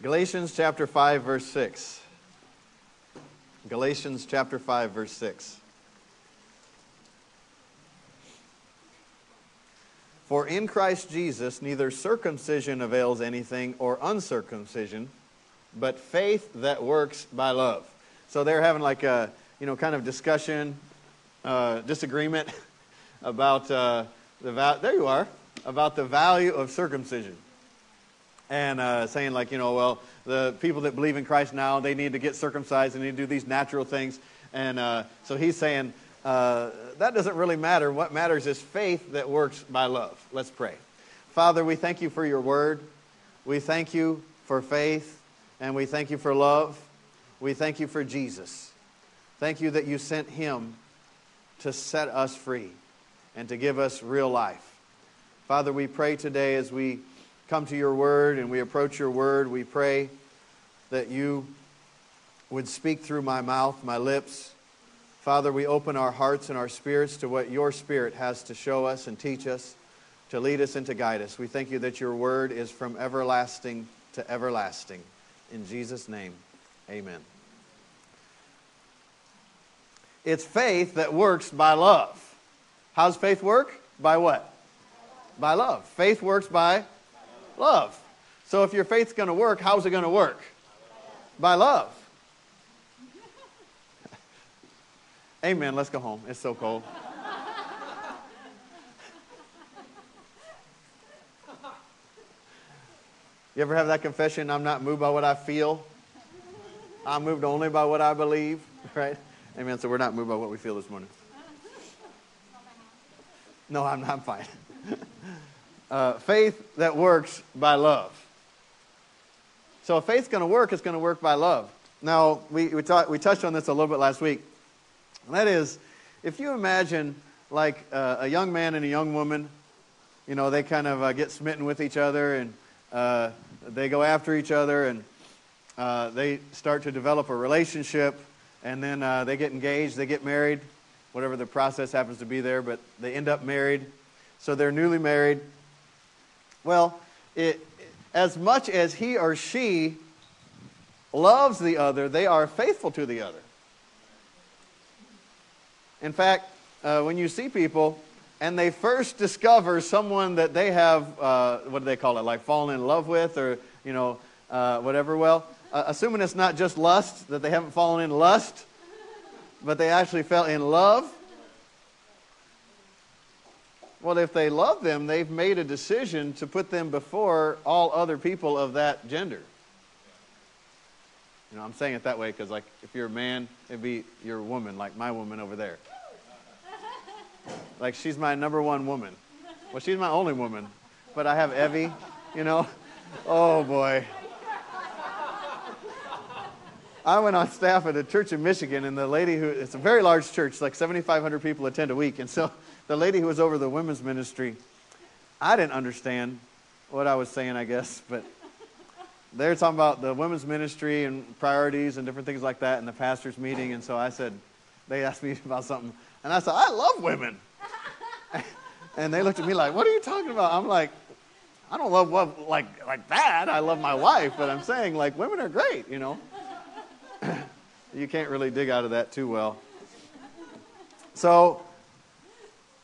Galatians chapter 5, verse 6. Galatians chapter 5, verse 6. For in Christ Jesus neither circumcision avails anything or uncircumcision, but faith that works by love. So they're having like a, you know, kind of discussion, uh, disagreement about uh, the value, there you are, about the value of circumcision. And uh, saying like, you know, well, the people that believe in Christ now, they need to get circumcised and need to do these natural things. And uh, so he's saying, uh, that doesn't really matter. What matters is faith that works by love. Let's pray. Father, we thank you for your word. We thank you for faith, and we thank you for love. We thank you for Jesus. Thank you that you sent him to set us free and to give us real life. Father, we pray today as we come to your word and we approach your word, we pray that you would speak through my mouth, my lips Father, we open our hearts and our spirits to what your Spirit has to show us and teach us, to lead us and to guide us. We thank you that your word is from everlasting to everlasting. In Jesus' name, amen. It's faith that works by love. How's faith work? By what? By love. Faith works by love. So if your faith's going to work, how's it going to work? By love. Amen. Let's go home. It's so cold. You ever have that confession? I'm not moved by what I feel. I'm moved only by what I believe. Right? Amen. So we're not moved by what we feel this morning. No, I'm not fine. Uh, faith that works by love. So if faith's going to work, it's going to work by love. Now, we, we, we touched on this a little bit last week. And that is, if you imagine like uh, a young man and a young woman, you know, they kind of uh, get smitten with each other and uh, they go after each other and uh, they start to develop a relationship and then uh, they get engaged, they get married, whatever the process happens to be there, but they end up married. So they're newly married. Well, it, as much as he or she loves the other, they are faithful to the other. In fact, uh, when you see people and they first discover someone that they have, uh, what do they call it, like fallen in love with or, you know, uh, whatever, well, uh, assuming it's not just lust, that they haven't fallen in lust, but they actually fell in love. Well, if they love them, they've made a decision to put them before all other people of that gender. You know, I'm saying it that way because, like, if you're a man, it'd be your woman, like my woman over there. Like, she's my number one woman. Well, she's my only woman. But I have Evie, you know. Oh, boy. I went on staff at a church in Michigan, and the lady who, it's a very large church, like 7,500 people attend a week. And so the lady who was over the women's ministry, I didn't understand what I was saying, I guess, but they're talking about the women's ministry and priorities and different things like that in the pastor's meeting. And so I said, they asked me about something. And I said, I love women. and they looked at me like, what are you talking about? I'm like, I don't love love like, like that. I love my wife. But I'm saying, like, women are great, you know. you can't really dig out of that too well. So,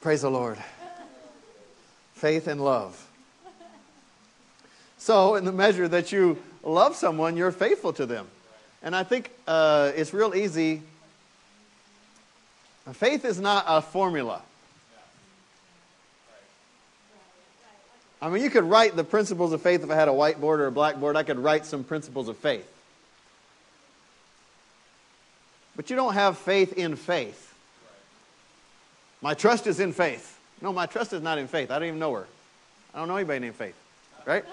praise the Lord. Faith and love. So, in the measure that you love someone, you're faithful to them. And I think uh, it's real easy. Faith is not a formula. I mean, you could write the principles of faith if I had a whiteboard or a blackboard. I could write some principles of faith. But you don't have faith in faith. My trust is in faith. No, my trust is not in faith. I don't even know her. I don't know anybody named Faith. Right?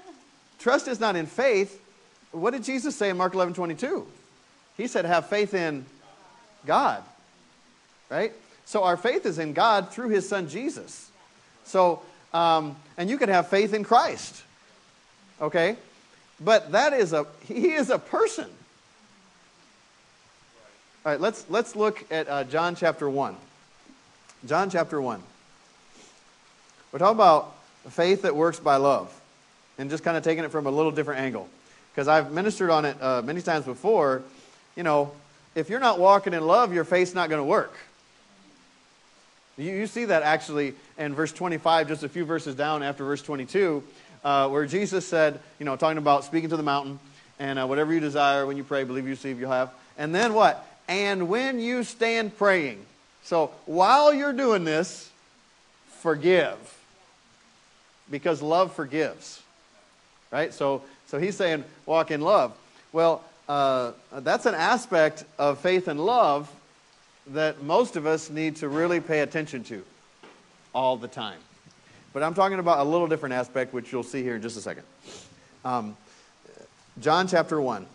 Trust is not in faith. What did Jesus say in Mark 11 22? He said, have faith in God. Right? So our faith is in God through his son Jesus. So, um, and you can have faith in Christ. Okay? But that is a, he is a person. All right, let's, let's look at uh, John chapter 1. John chapter 1. We're talking about faith that works by love and just kind of taking it from a little different angle. because I've ministered on it uh, many times before. You know, if you're not walking in love, your faith's not going to work. You, you, see that actually in verse 25, just a few verses down after verse 22, uh, where Jesus said, you know, talking about speaking to the mountain, and uh, whatever you desire when you pray, believe you receive, you'll have. And then what? And when you stand praying. So while you're doing this, forgive. Because love forgives. Right? So, so he's saying, walk in love. Well, uh, that's an aspect of faith and love that most of us need to really pay attention to all the time. But I'm talking about a little different aspect, which you'll see here in just a second. Um, John chapter 1.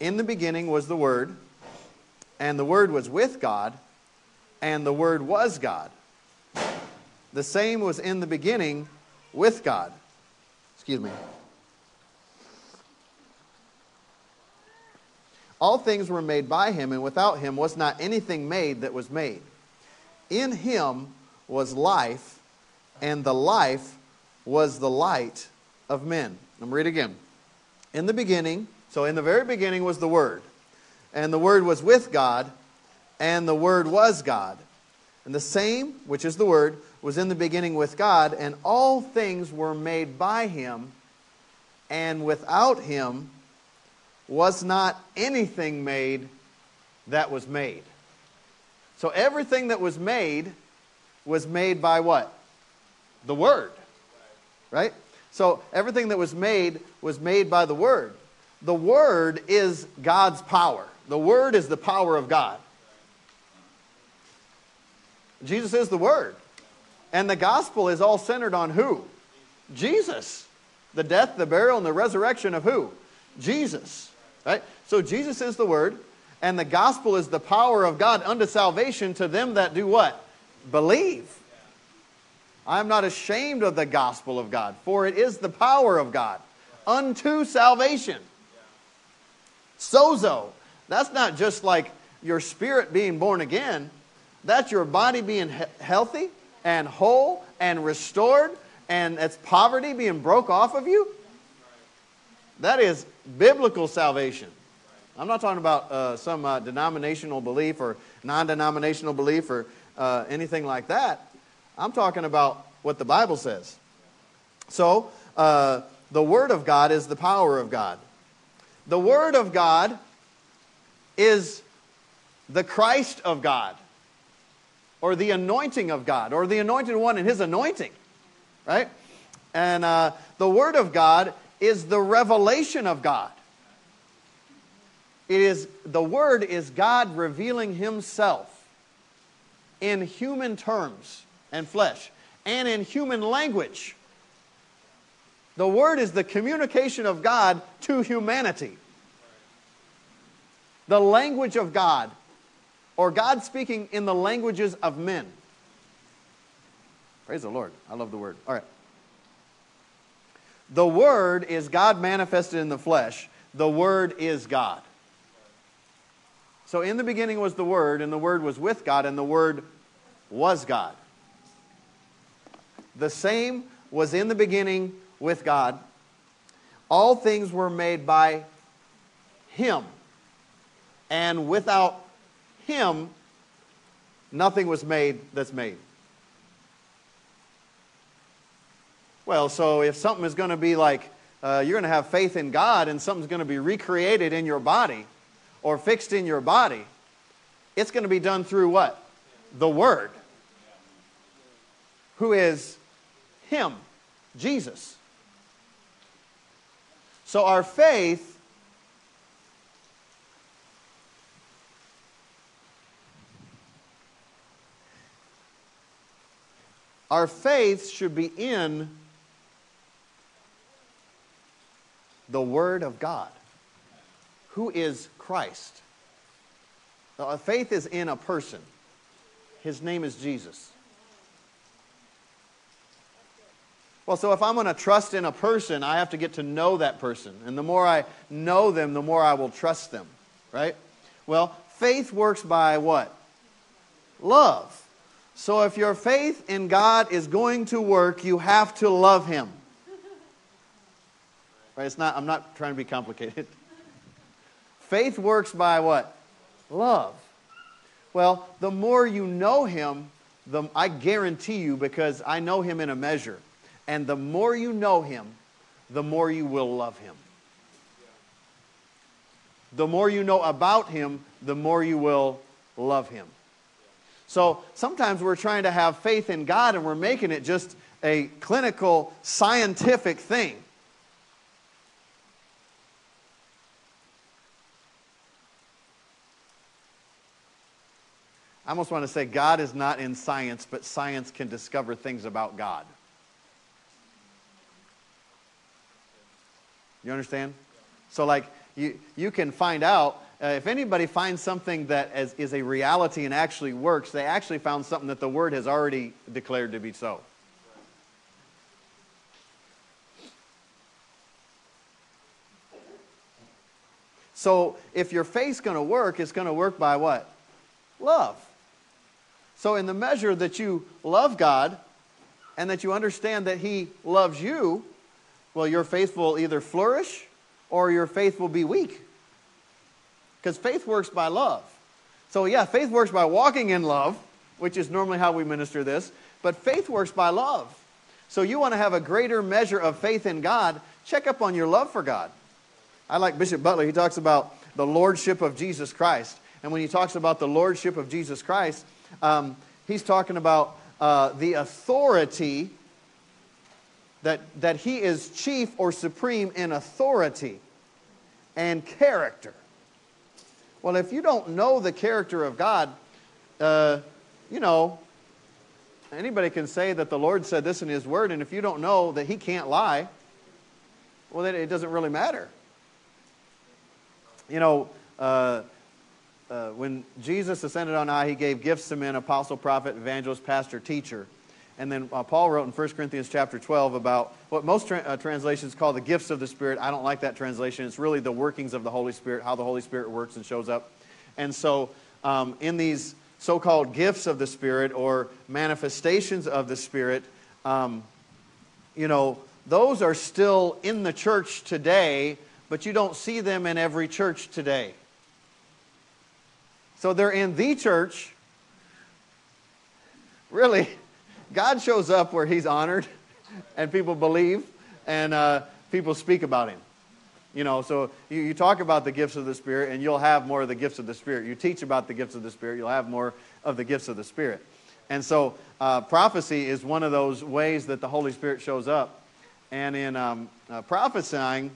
In the beginning was the Word, and the Word was with God, and the Word was God. The same was in the beginning with God. Excuse me. All things were made by him, and without him was not anything made that was made. In him was life, and the life was the light of men. Let me read again. In the beginning, so in the very beginning was the Word, and the Word was with God, and the Word was God. And the same, which is the Word, was in the beginning with God, and all things were made by him, and without him was not anything made that was made. So everything that was made was made by what? The Word. Right? So everything that was made was made by the Word. The Word is God's power. The Word is the power of God. Jesus is the Word. And the gospel is all centered on who? Jesus. The death, the burial, and the resurrection of who? Jesus. Right? So Jesus is the Word, and the gospel is the power of God unto salvation to them that do what? Believe. I am not ashamed of the gospel of God, for it is the power of God unto salvation. Sozo. That's not just like your spirit being born again. That's your body being he- healthy and whole and restored and it's poverty being broke off of you. That is biblical salvation. I'm not talking about uh, some uh, denominational belief or non denominational belief or uh, anything like that. I'm talking about what the Bible says. So, uh, the Word of God is the power of God. The Word of God is the Christ of God, or the anointing of God, or the anointed one and his anointing, right? And uh, the Word of God is the revelation of God. It is the word is God revealing himself in human terms and flesh and in human language. The word is the communication of God to humanity. The language of God or God speaking in the languages of men. Praise the Lord. I love the word. All right. The Word is God manifested in the flesh. The Word is God. So in the beginning was the Word, and the Word was with God, and the Word was God. The same was in the beginning with God. All things were made by Him. And without Him, nothing was made that's made. Well, so if something is going to be like, uh, you're going to have faith in God and something's going to be recreated in your body or fixed in your body, it's going to be done through what? The Word. Who is Him, Jesus. So our faith our faith should be in the Word of God. Who is Christ? Uh, faith is in a person. His name is Jesus. Well, so if I'm going to trust in a person, I have to get to know that person. And the more I know them, the more I will trust them, right? Well, faith works by what? Love. So if your faith in God is going to work, you have to love Him. Right? It's not, I'm not trying to be complicated. Faith works by what? Love. Well, the more you know Him, the, I guarantee you, because I know Him in a measure, and the more you know Him, the more you will love Him. The more you know about Him, the more you will love Him. So sometimes we're trying to have faith in God and we're making it just a clinical, scientific thing. I almost want to say God is not in science, but science can discover things about God. You understand? So, like, you, you can find out uh, if anybody finds something that is, is a reality and actually works, they actually found something that the Word has already declared to be so. So, if your faith's going to work, it's going to work by what? Love. So, in the measure that you love God and that you understand that He loves you, well, your faith will either flourish or your faith will be weak. Because faith works by love. So, yeah, faith works by walking in love, which is normally how we minister this, but faith works by love. So, you want to have a greater measure of faith in God, check up on your love for God. I like Bishop Butler. He talks about the lordship of Jesus Christ. And when he talks about the lordship of Jesus Christ, um, he's talking about uh, the authority that, that he is chief or supreme in authority and character. Well, if you don't know the character of God, uh, you know, anybody can say that the Lord said this in His Word, and if you don't know that He can't lie, well, then it doesn't really matter. You know, uh, uh, when Jesus ascended on high, he gave gifts to men apostle, prophet, evangelist, pastor, teacher. And then uh, Paul wrote in 1 Corinthians chapter 12 about what most tra- uh, translations call the gifts of the Spirit. I don't like that translation. It's really the workings of the Holy Spirit, how the Holy Spirit works and shows up. And so, um, in these so called gifts of the Spirit or manifestations of the Spirit, um, you know, those are still in the church today, but you don't see them in every church today. So they're in the church. Really, God shows up where He's honored and people believe and uh, people speak about Him. You know, so you, you talk about the gifts of the Spirit and you'll have more of the gifts of the Spirit. You teach about the gifts of the Spirit, you'll have more of the gifts of the Spirit. And so uh, prophecy is one of those ways that the Holy Spirit shows up. And in um, uh, prophesying,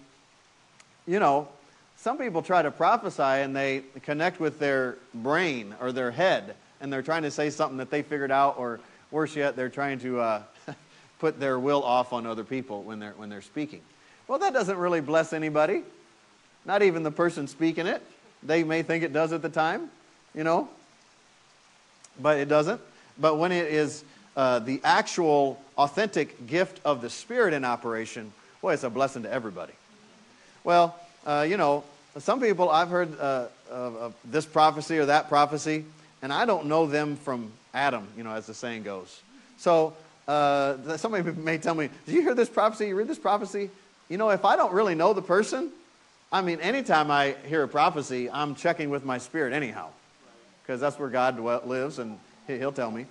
you know, some people try to prophesy and they connect with their brain or their head and they're trying to say something that they figured out, or worse yet, they're trying to uh, put their will off on other people when they're, when they're speaking. Well, that doesn't really bless anybody, not even the person speaking it. They may think it does at the time, you know, but it doesn't. But when it is uh, the actual authentic gift of the Spirit in operation, boy, it's a blessing to everybody. Well, uh, you know, some people I've heard uh, of, of, this prophecy or that prophecy, and I don't know them from Adam, you know, as the saying goes. So uh, somebody may tell me, "Did you hear this prophecy? You read this prophecy?" You know, if I don't really know the person, I mean, anytime I hear a prophecy, I'm checking with my spirit anyhow, because that's where God lives, and He'll tell me.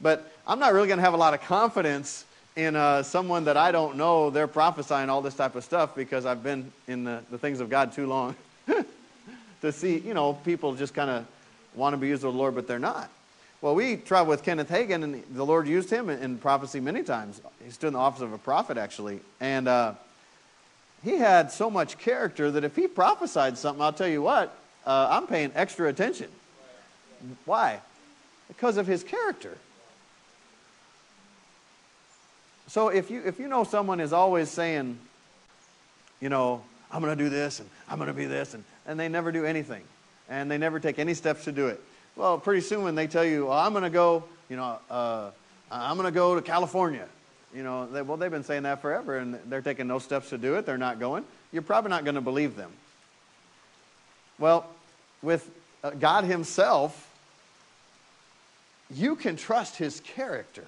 But I'm not really going to have a lot of confidence in uh, someone that I don't know, they're prophesying all this type of stuff because I've been in the, the things of God too long to see, you know, people just kind of want to be used of the Lord, but they're not. Well, we traveled with Kenneth Hagin, and the Lord used him in, prophecy many times. He stood in the office of a prophet, actually. And uh, he had so much character that if he prophesied something, I'll tell you what, uh, I'm paying extra attention. Why? Because of his character. So if you, if you know someone is always saying, you know, I'm going to do this and I'm going to be this, and, and they never do anything, and they never take any steps to do it, well, pretty soon when they tell you, well, I'm going to go, you know, uh, I'm going to go to California, you know, they, well, they've been saying that forever, and they're taking no steps to do it. They're not going. You're probably not going to believe them. Well, with uh, God Himself, you can trust his character.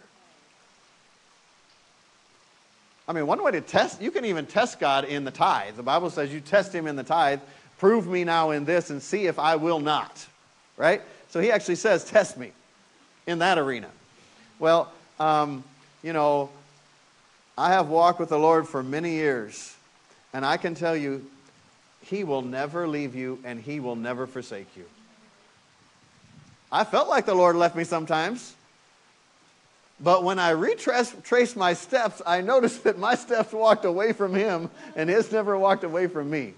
I mean, one way to test, you can even test God in the tithe. The Bible says you test him in the tithe. Prove me now in this and see if I will not. Right? So he actually says, test me in that arena. Well, um, you know, I have walked with the Lord for many years, and I can tell you, he will never leave you and he will never forsake you. I felt like the Lord left me sometimes. But when I retraced my steps, I noticed that my steps walked away from him and his never walked away from me.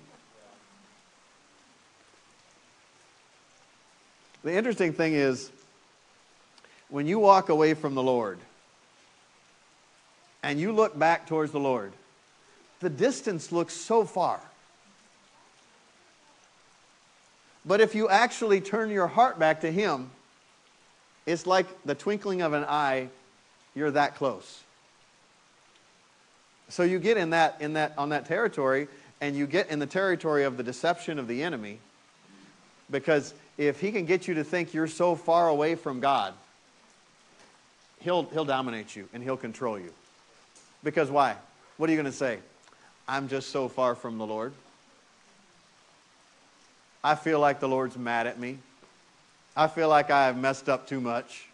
The interesting thing is, when you walk away from the Lord and you look back towards the Lord, the distance looks so far. But if you actually turn your heart back to Him, it's like the twinkling of an eye, you're that close. So you get in that, in that, on that territory, and you get in the territory of the deception of the enemy, because if he can get you to think you're so far away from God, he'll, he'll dominate you and he'll control you. Because why? What are you going to say? I'm just so far from the Lord. I feel like the Lord's mad at me. I feel like I have messed up too much.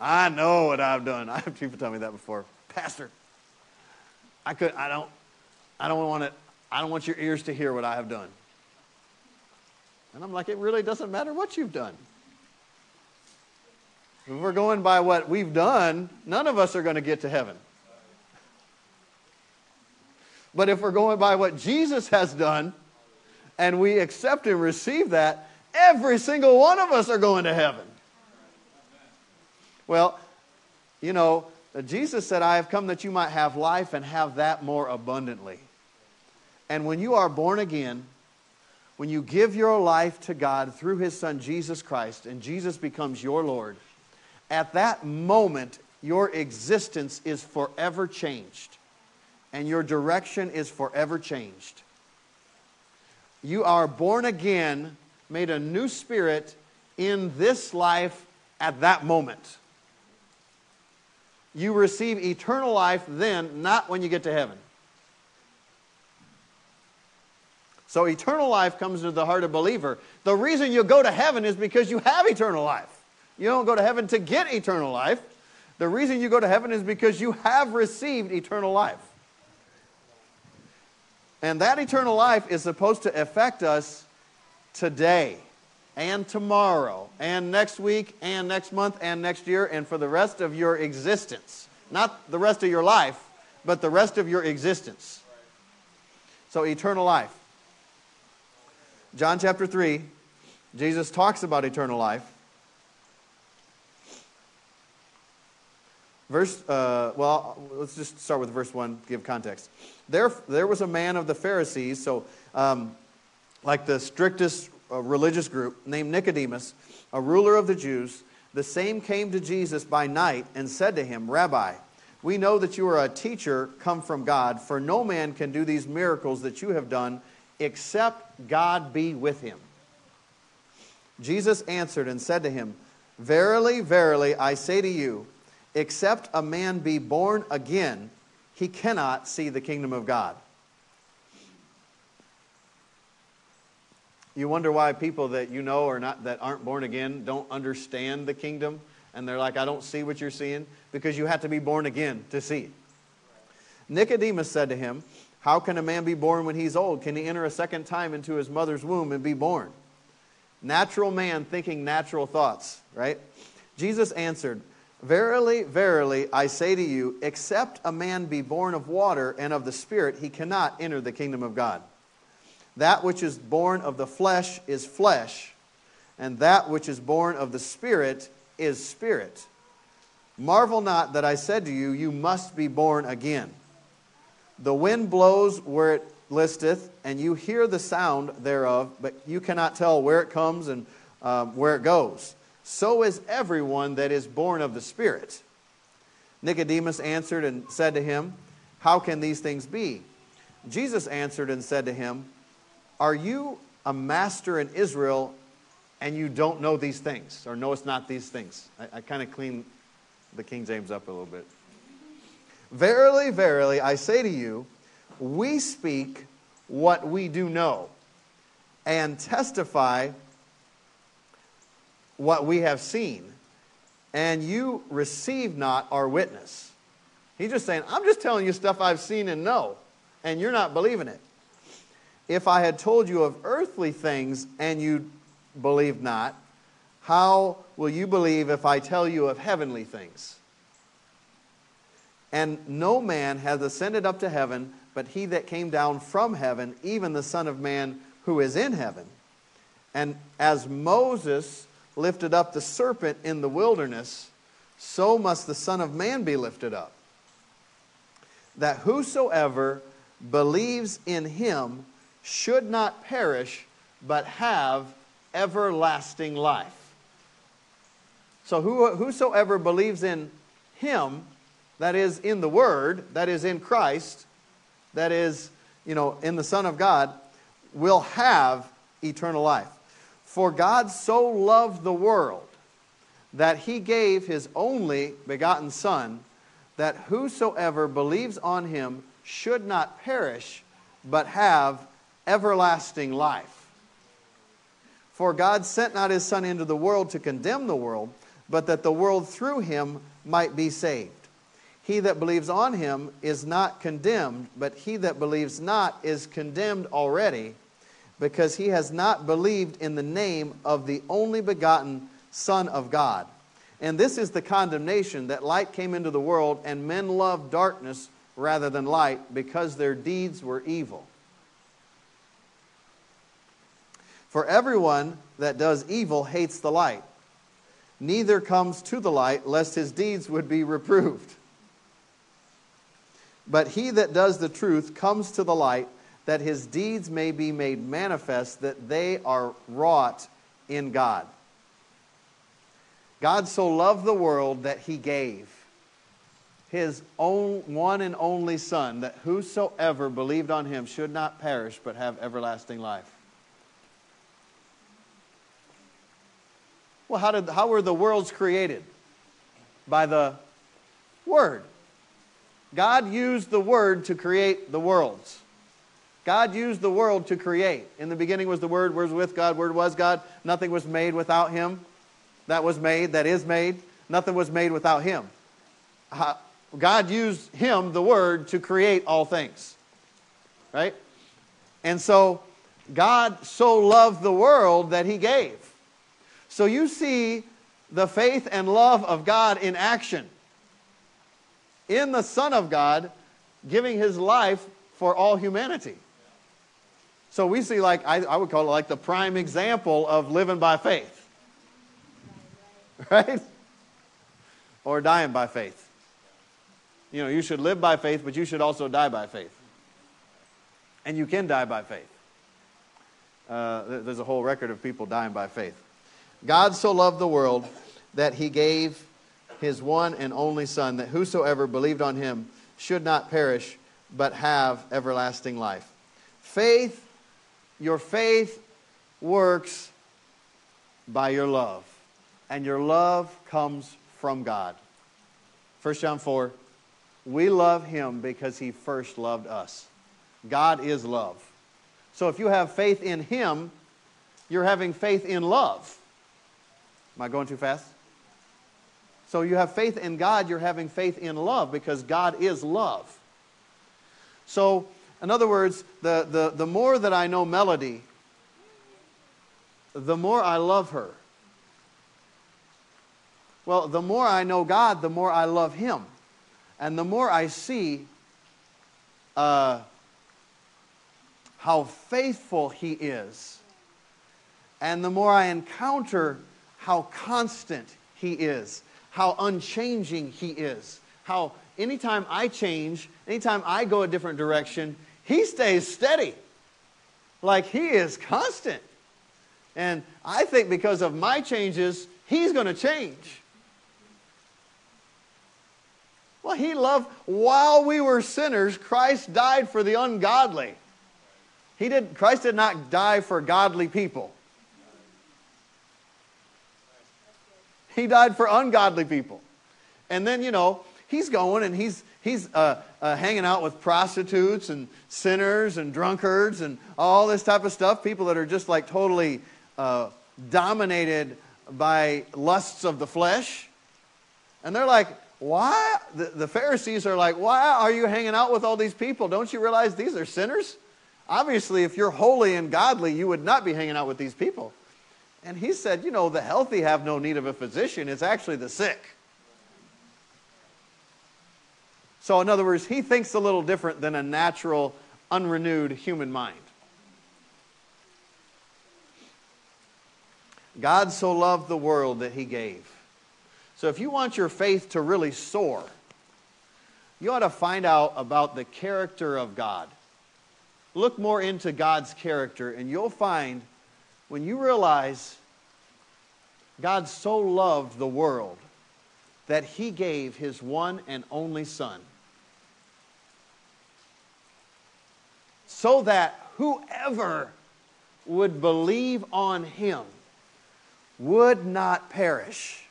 I know what I've done. I have people tell me that before. Pastor, I could I don't I don't want it I don't want your ears to hear what I have done. And I'm like, it really doesn't matter what you've done. If we're going by what we've done, none of us are going to get to heaven. But if we're going by what Jesus has done, and we accept and receive that, every single one of us are going to heaven. Well, you know, Jesus said, I have come that you might have life and have that more abundantly. And when you are born again, when you give your life to God through his son Jesus Christ and Jesus becomes your Lord, at that moment, your existence is forever changed and your direction is forever changed. You are born again, made a new spirit in this life at that moment. You receive eternal life then, not when you get to heaven. So eternal life comes into the heart of believer. The reason you go to heaven is because you have eternal life. You don't go to heaven to get eternal life. The reason you go to heaven is because you have received eternal life. And that eternal life is supposed to affect us today and tomorrow and next week and next month and next year and for the rest of your existence. Not the rest of your life, but the rest of your existence. So, eternal life. John chapter 3, Jesus talks about eternal life. Verse, uh, well, let's just start with verse 1, give context. There, there was a man of the Pharisees, so um, like the strictest uh, religious group, named Nicodemus, a ruler of the Jews. The same came to Jesus by night and said to him, Rabbi, we know that you are a teacher come from God, for no man can do these miracles that you have done except God be with him. Jesus answered and said to him, Verily, verily, I say to you, except a man be born again, he cannot see the kingdom of God. You wonder why people that you know are not that aren't born again don't understand the kingdom and they're like I don't see what you're seeing because you have to be born again to see. Nicodemus said to him, "How can a man be born when he's old? Can he enter a second time into his mother's womb and be born?" Natural man thinking natural thoughts, right? Jesus answered, Verily, verily, I say to you, except a man be born of water and of the Spirit, he cannot enter the kingdom of God. That which is born of the flesh is flesh, and that which is born of the Spirit is spirit. Marvel not that I said to you, You must be born again. The wind blows where it listeth, and you hear the sound thereof, but you cannot tell where it comes and um, where it goes so is everyone that is born of the Spirit. Nicodemus answered and said to him, How can these things be? Jesus answered and said to him, Are you a master in Israel and you don't know these things, or know it's not these things. I, I kind of clean the King James up a little bit. Verily, verily, I say to you, we speak what we do know, and testify what we have seen, and you receive not our witness. He's just saying, I'm just telling you stuff I've seen and know, and you're not believing it. If I had told you of earthly things and you believed not, how will you believe if I tell you of heavenly things? And no man has ascended up to heaven, but he that came down from heaven, even the Son of Man who is in heaven. And as Moses lifted up the serpent in the wilderness, so must the Son of Man be lifted up, that whosoever believes in him should not perish, but have everlasting life. So, whosoever believes in him, that is in the Word, that is in Christ, that is, you know, in the Son of God, will have eternal life. For God so loved the world that he gave his only begotten Son, that whosoever believes on him should not perish, but have everlasting life. For God sent not his Son into the world to condemn the world, but that the world through him might be saved. He that believes on him is not condemned, but he that believes not is condemned already, because he has not believed in the name of the only begotten Son of God. And this is the condemnation that light came into the world, and men loved darkness rather than light, because their deeds were evil. For everyone that does evil hates the light, neither comes to the light, lest his deeds would be reproved. But he that does the truth comes to the light, that his deeds may be made manifest, that they are wrought in God. God so loved the world that he gave his own one and only Son, that whosoever believed on him should not perish but have everlasting life. Well, how, did, how were the worlds created? By the Word. God used the Word to create the worlds. God used the world to create. In the beginning was the Word, Word was with God, Word was God. Nothing was made without Him. That was made, that is made. Nothing was made without Him. God used Him, the Word, to create all things. Right? And so, God so loved the world that He gave. So you see the faith and love of God in action. In the Son of God giving his life for all humanity. So we see, like, I, I would call it like the prime example of living by faith. Right? Or dying by faith. You know, you should live by faith, but you should also die by faith. And you can die by faith. Uh, there's a whole record of people dying by faith. God so loved the world that he gave his one and only Son, that whosoever believed on him should not perish, but have everlasting life. Faith, your faith works by your love, and your love comes from God. 1 John 4 We love him because he first loved us. God is love. So if you have faith in him, you're having faith in love. Am I going too fast? So you have faith in God, you're having faith in love because God is love. So, in other words, the, the, the more that I know Melody, the more I love her. Well, the more I know God, the more I love Him. And the more I see uh, how faithful He is, and the more I encounter how constant He is, how unchanging He is, how anytime I change, anytime I go a different direction, He stays steady. Like He is constant. And I think because of my changes, He's going to change. Well, He loved, while we were sinners, Christ died for the ungodly. He did, Christ did not die for godly people. He died for ungodly people. And then, you know, he's going and he's, he's uh, uh, hanging out with prostitutes and sinners and drunkards and all this type of stuff. People that are just like totally uh, dominated by lusts of the flesh. And they're like, why? The, the Pharisees are like, why are you hanging out with all these people? Don't you realize these are sinners? Obviously, if you're holy and godly, you would not be hanging out with these people. And he said, You know, the healthy have no need of a physician, it's actually the sick. So, in other words, he thinks a little different than a natural, unrenewed human mind. God so loved the world that he gave. So, if you want your faith to really soar, you ought to find out about the character of God. Look more into God's character, and you'll find when you realize God so loved the world that he gave his one and only Son. So that whoever would believe on him would not perish.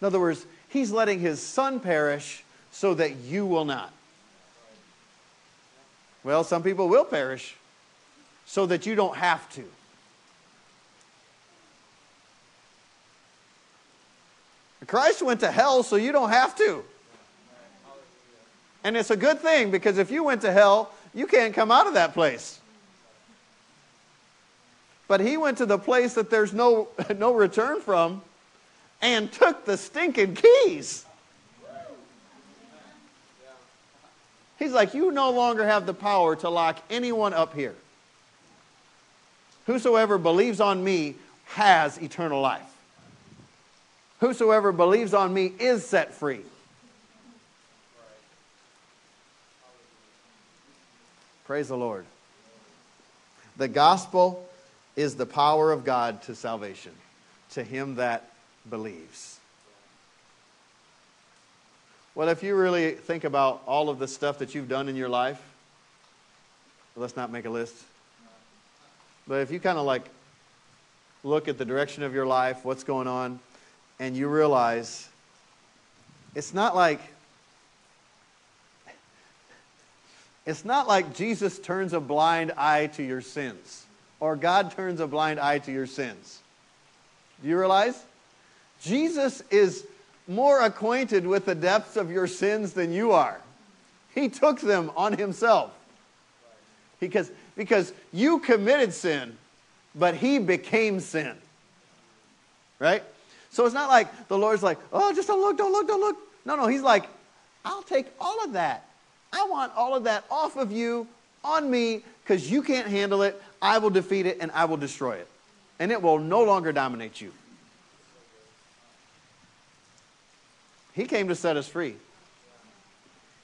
In other words, he's letting his son perish so that you will not. Well, some people will perish so that you don't have to. Christ went to hell so you don't have to. And it's a good thing because if you went to hell, you can't come out of that place. But he went to the place that there's no, no return from and took the stinking keys. He's like, You no longer have the power to lock anyone up here. Whosoever believes on me has eternal life. Whosoever believes on me is set free. Praise the Lord. The gospel is the power of God to salvation, to him that believes. Well, if you really think about all of the stuff that you've done in your life, let's not make a list. But if you kind of like look at the direction of your life, what's going on, and you realize it's not like it's not like Jesus turns a blind eye to your sins or God turns a blind eye to your sins. Do you realize? Jesus is more acquainted with the depths of your sins than you are. He took them on himself. Because, because you committed sin, but he became sin. Right? So it's not like the Lord's like, oh, just don't look, don't look, don't look. No, no, he's like, I'll take all of that. I want all of that off of you, on me, because you can't handle it. I will defeat it and I will destroy it. And it will no longer dominate you. He came to set us free.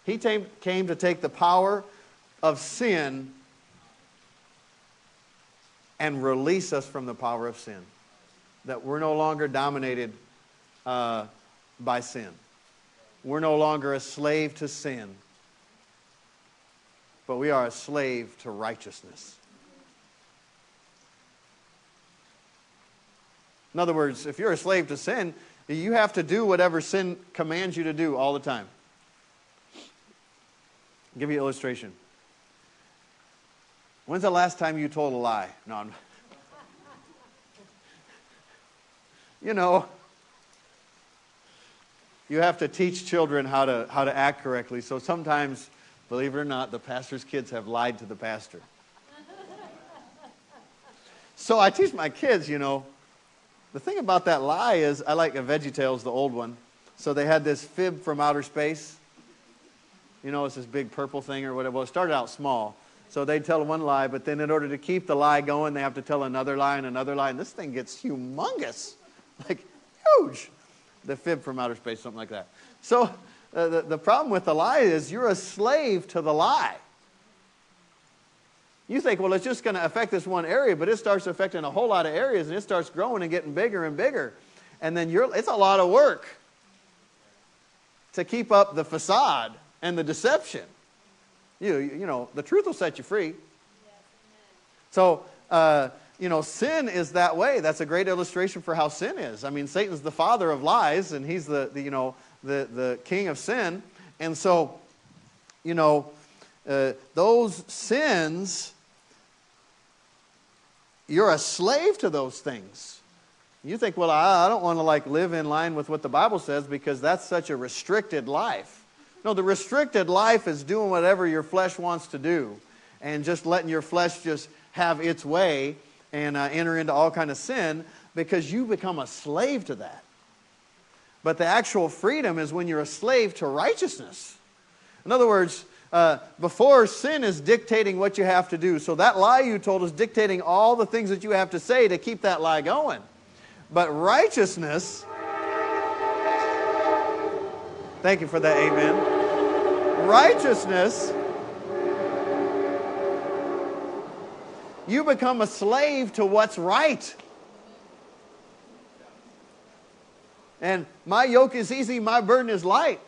He came, came to take the power of sin and release us from the power of sin that we're no longer dominated uh, by sin. We're no longer a slave to sin, but we are a slave to righteousness. In other words, if you're a slave to sin, you have to do whatever sin commands you to do all the time. I'll give you an illustration. When's the last time you told a lie? No, I'm you know, you have to teach children how to, how to act correctly. So sometimes, believe it or not, the pastor's kids have lied to the pastor. so I teach my kids, you know, the thing about that lie is I like a Veggie Tales, the old one. So they had this fib from outer space. You know, it's this big purple thing or whatever. Well, it started out small. So they tell one lie, but then in order to keep the lie going, they have to tell another lie and another lie. And this thing gets humongous. like huge. The fib from outer space, something like that. So uh, the, the problem with the lie is you're a slave to the lie. You think, well, it's just going to affect this one area, but it starts affecting a whole lot of areas and it starts growing and getting bigger and bigger. And then you're, it's a lot of work to keep up the facade and the deception. You, you know, the truth will set you free. So, uh, you know, sin is that way. That's a great illustration for how sin is. I mean, Satan's the father of lies, and he's the, the you know, the, the king of sin. And so, you know, uh, those sins, you're a slave to those things. You think, well, I, I don't want to like live in line with what the Bible says because that's such a restricted life. No, the restricted life is doing whatever your flesh wants to do and just letting your flesh just have its way and uh, enter into all kind of sin because you become a slave to that. But the actual freedom is when you're a slave to righteousness. In other words, uh, before sin is dictating what you have to do. So that lie you told is dictating all the things that you have to say to keep that lie going. But righteousness, thank you for that, amen. Righteousness, you become a slave to what's right. And my yoke is easy, my burden is light.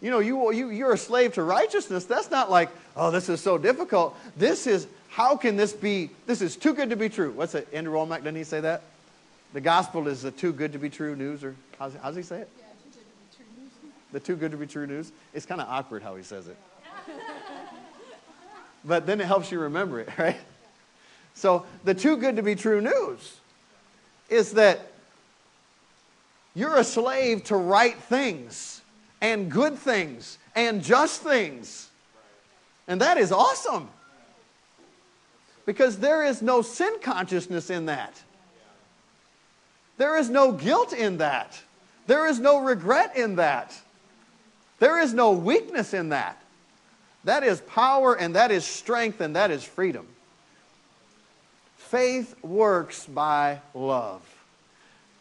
You know, you, you, you're a slave to righteousness. That's not like, oh, this is so difficult. This is, how can this be, this is too good to be true. What's it, Andrew Wommack, didn't he say that? The gospel is the too good to be true news, or how's, how's he say it? Yeah, too good to be true news. The too good to be true news. It's kind of awkward how he says it. but then it helps you remember it, right? So the too good to be true news is that you're a slave to right things and good things and just things. And that is awesome. Because there is no sin consciousness in that. There is no guilt in that. There is no regret in that. There is no weakness in that. That is power and that is strength and that is freedom. Faith works by love.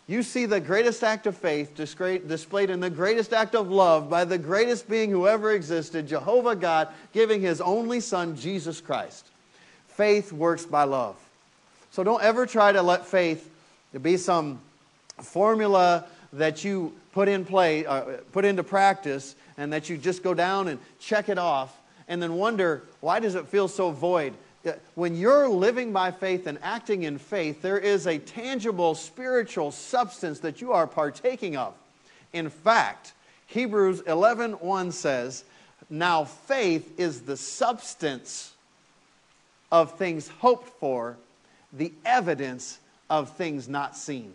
You see the greatest act of faith displayed in the greatest act of love by the greatest being who ever existed, Jehovah God, giving his only Son, Jesus Christ. Faith works by love. So don't ever try to let faith be some formula that you put in play, uh, put into practice, and that you just go down and check it off, and then wonder why does it feel so void? When you're living by faith and acting in faith, there is a tangible spiritual substance that you are partaking of. In fact, Hebrews 11 1 says, Now faith is the substance of things hoped for, the evidence of things not seen.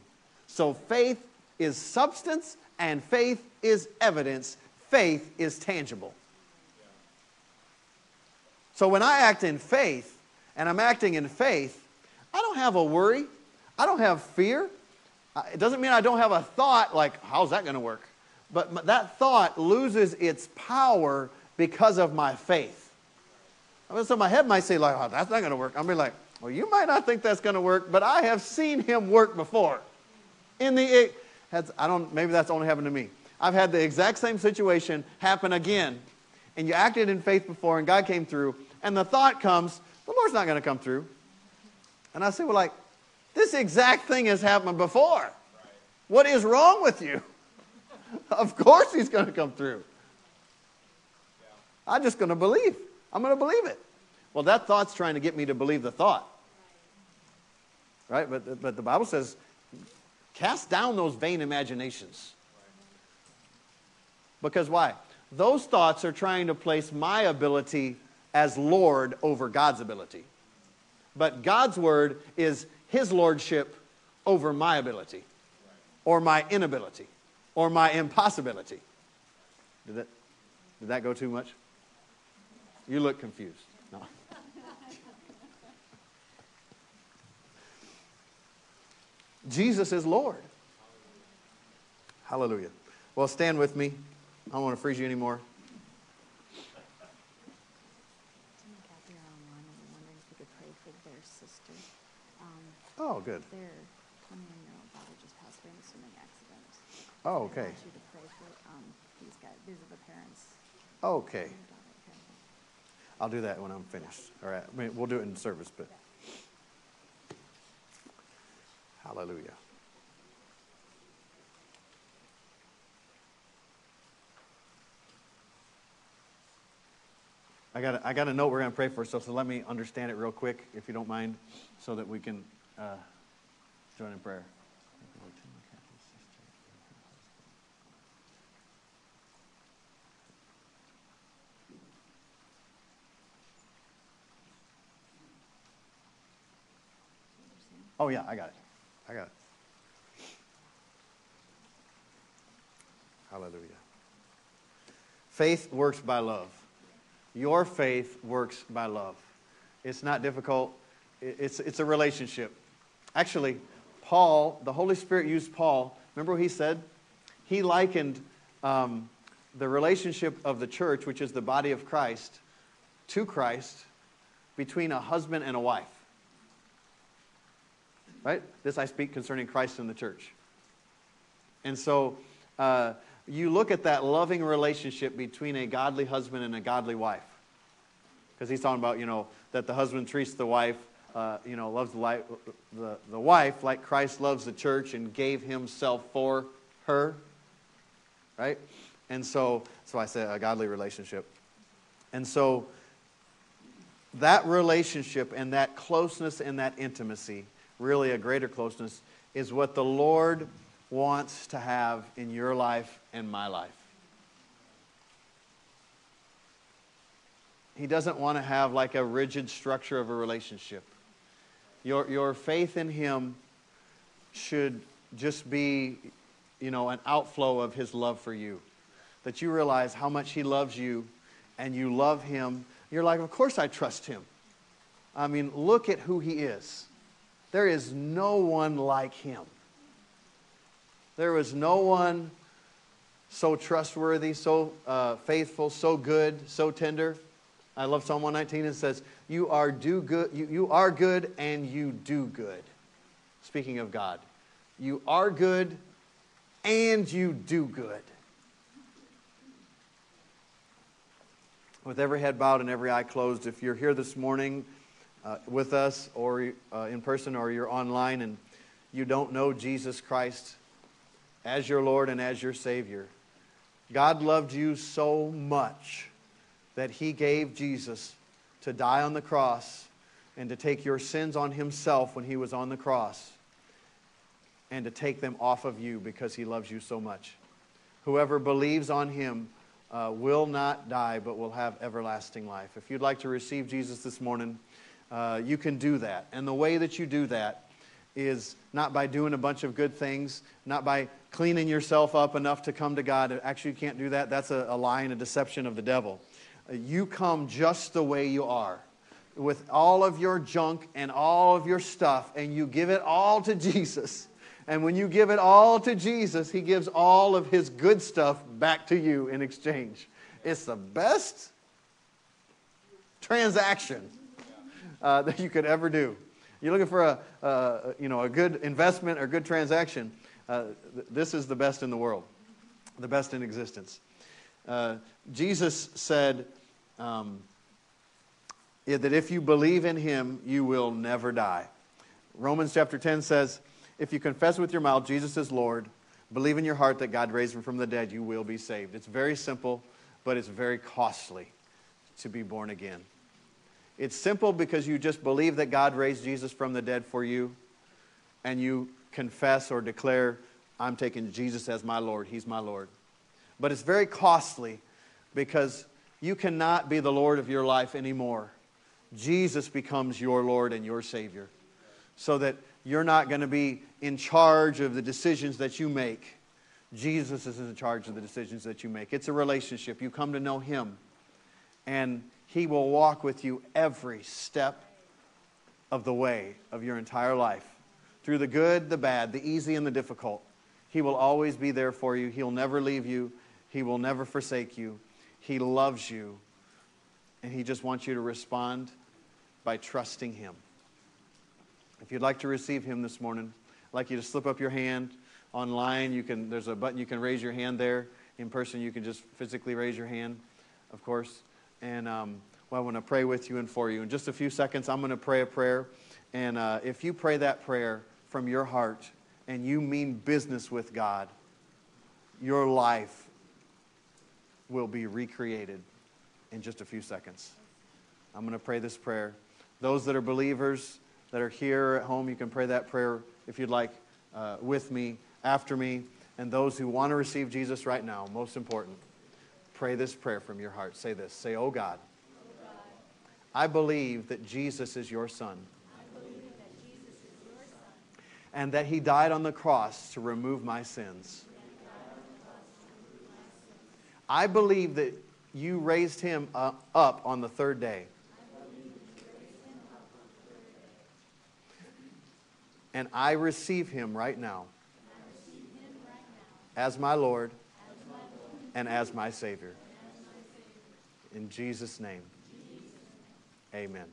So faith is substance and faith is evidence. Faith is tangible. So when I act in faith, and I'm acting in faith, I don't have a worry. I don't have fear. It doesn't mean I don't have a thought like, how's that going to work? But that thought loses its power because of my faith. So my head might say, like, oh, that's not going to work. I'll be like, well, you might not think that's going to work, but I have seen him work before. In the, I don't, maybe that's only happened to me. I've had the exact same situation happen again. And you acted in faith before, and God came through, and the thought comes, the Lord's not going to come through. And I say, well, like, this exact thing has happened before. What is wrong with you? of course he's going to come through. I'm just going to believe. I'm going to believe it. Well, that thought's trying to get me to believe the thought. Right? But, but the Bible says, cast down those vain imaginations. Because why? Those thoughts are trying to place my ability as Lord over God's ability. But God's word is his lordship over my ability or my inability or my impossibility. Did that, did that go too much? You look confused. No. Jesus is Lord. Hallelujah. Well, stand with me. I don't want to freeze you anymore. Oh, good. Their 21-year-old daughter just passed away in a swimming accident. Oh, okay. I want you to pray for um, these guys. These are the parents. Okay. I'll do that when I'm finished. All right. I mean, we'll do it in service, but. Hallelujah. I got, I got a note we're going to pray for, so, so let me understand it real quick, if you don't mind, so that we can uh, join in prayer. Oh, yeah, I got it. I got it. Hallelujah. Faith works by love. Your faith works by love. It's not difficult, it's, it's a relationship. Actually, Paul, the Holy Spirit used Paul. Remember what he said? He likened um, the relationship of the church, which is the body of Christ, to Christ between a husband and a wife. Right? This I speak concerning Christ and the church. And so uh, you look at that loving relationship between a godly husband and a godly wife. Because he's talking about, you know, that the husband treats the wife, uh, you know, loves the, life, the, the wife like Christ loves the church and gave himself for her. Right? And so, so I say a godly relationship. And so that relationship and that closeness and that intimacy really a greater closeness, is what the Lord wants to have in your life and my life. He doesn't want to have like a rigid structure of a relationship. Your, your faith in Him should just be, you know, an outflow of His love for you. That you realize how much He loves you and you love Him. You're like, of course I trust Him. I mean, look at who He is. There is no one like him. There is no one so trustworthy, so uh, faithful, so good, so tender. I love Psalm 119. It says, "You are do good. You, you are good, and you do good." Speaking of God, you are good, and you do good. With every head bowed and every eye closed, if you're here this morning uh, with us or uh, in person or you're online and you don't know Jesus Christ as your Lord and as your Savior, God loved you so much that He gave Jesus to die on the cross and to take your sins on Himself when He was on the cross and to take them off of you because He loves you so much. Whoever believes on Him uh, will not die but will have everlasting life. If you'd like to receive Jesus this morning, uh, you can do that. And the way that you do that is not by doing a bunch of good things, not by cleaning yourself up enough to come to God. Actually, you can't do that. That's a, a lie and a deception of the devil. Uh, you come just the way you are, with all of your junk and all of your stuff, and you give it all to Jesus. And when you give it all to Jesus, He gives all of His good stuff back to you in exchange. It's the best transaction uh, that you could ever do. You're looking for a, you know, a good investment or good transaction. Uh, th- this is the best in the world, the best in existence. Uh, Jesus said um, that if you believe in him, you will never die. Romans chapter 10 says, If you confess with your mouth Jesus is Lord, believe in your heart that God raised him from the dead, you will be saved. It's very simple, but it's very costly to be born again. It's simple because you just believe that God raised Jesus from the dead for you, and you confess or declare, I'm taking Jesus as my Lord. He's my Lord. But it's very costly because you cannot be the Lord of your life anymore. Jesus becomes your Lord and your Savior. So that you're not going to be in charge of the decisions that you make. Jesus is in charge of the decisions that you make. It's a relationship. You come to know Him. And he will walk with you every step of the way of your entire life. Through the good, the bad, the easy, and the difficult. He will always be there for you. He'll never leave you. He will never forsake you. He loves you. And He just wants you to respond by trusting Him. If you'd like to receive Him this morning, I'd like you to slip up your hand online. You can, there's a button you can raise your hand there. In person, you can just physically raise your hand, of course. And um, well, I want to pray with you and for you. In just a few seconds, I'm going to pray a prayer. And uh, if you pray that prayer from your heart and you mean business with God, your life will be recreated in just a few seconds. I'm going to pray this prayer. Those that are believers, that are here at home, you can pray that prayer if you'd like uh, with me, after me. And those who want to receive Jesus right now, most important, pray this prayer from your heart. Say this Say, Oh God, I believe that Jesus is your Son. And that he died on the cross to remove my sins. I believe that you raised him uh, up on the third day. And I receive him right now as my Lord and as my Savior. In Jesus' name, amen.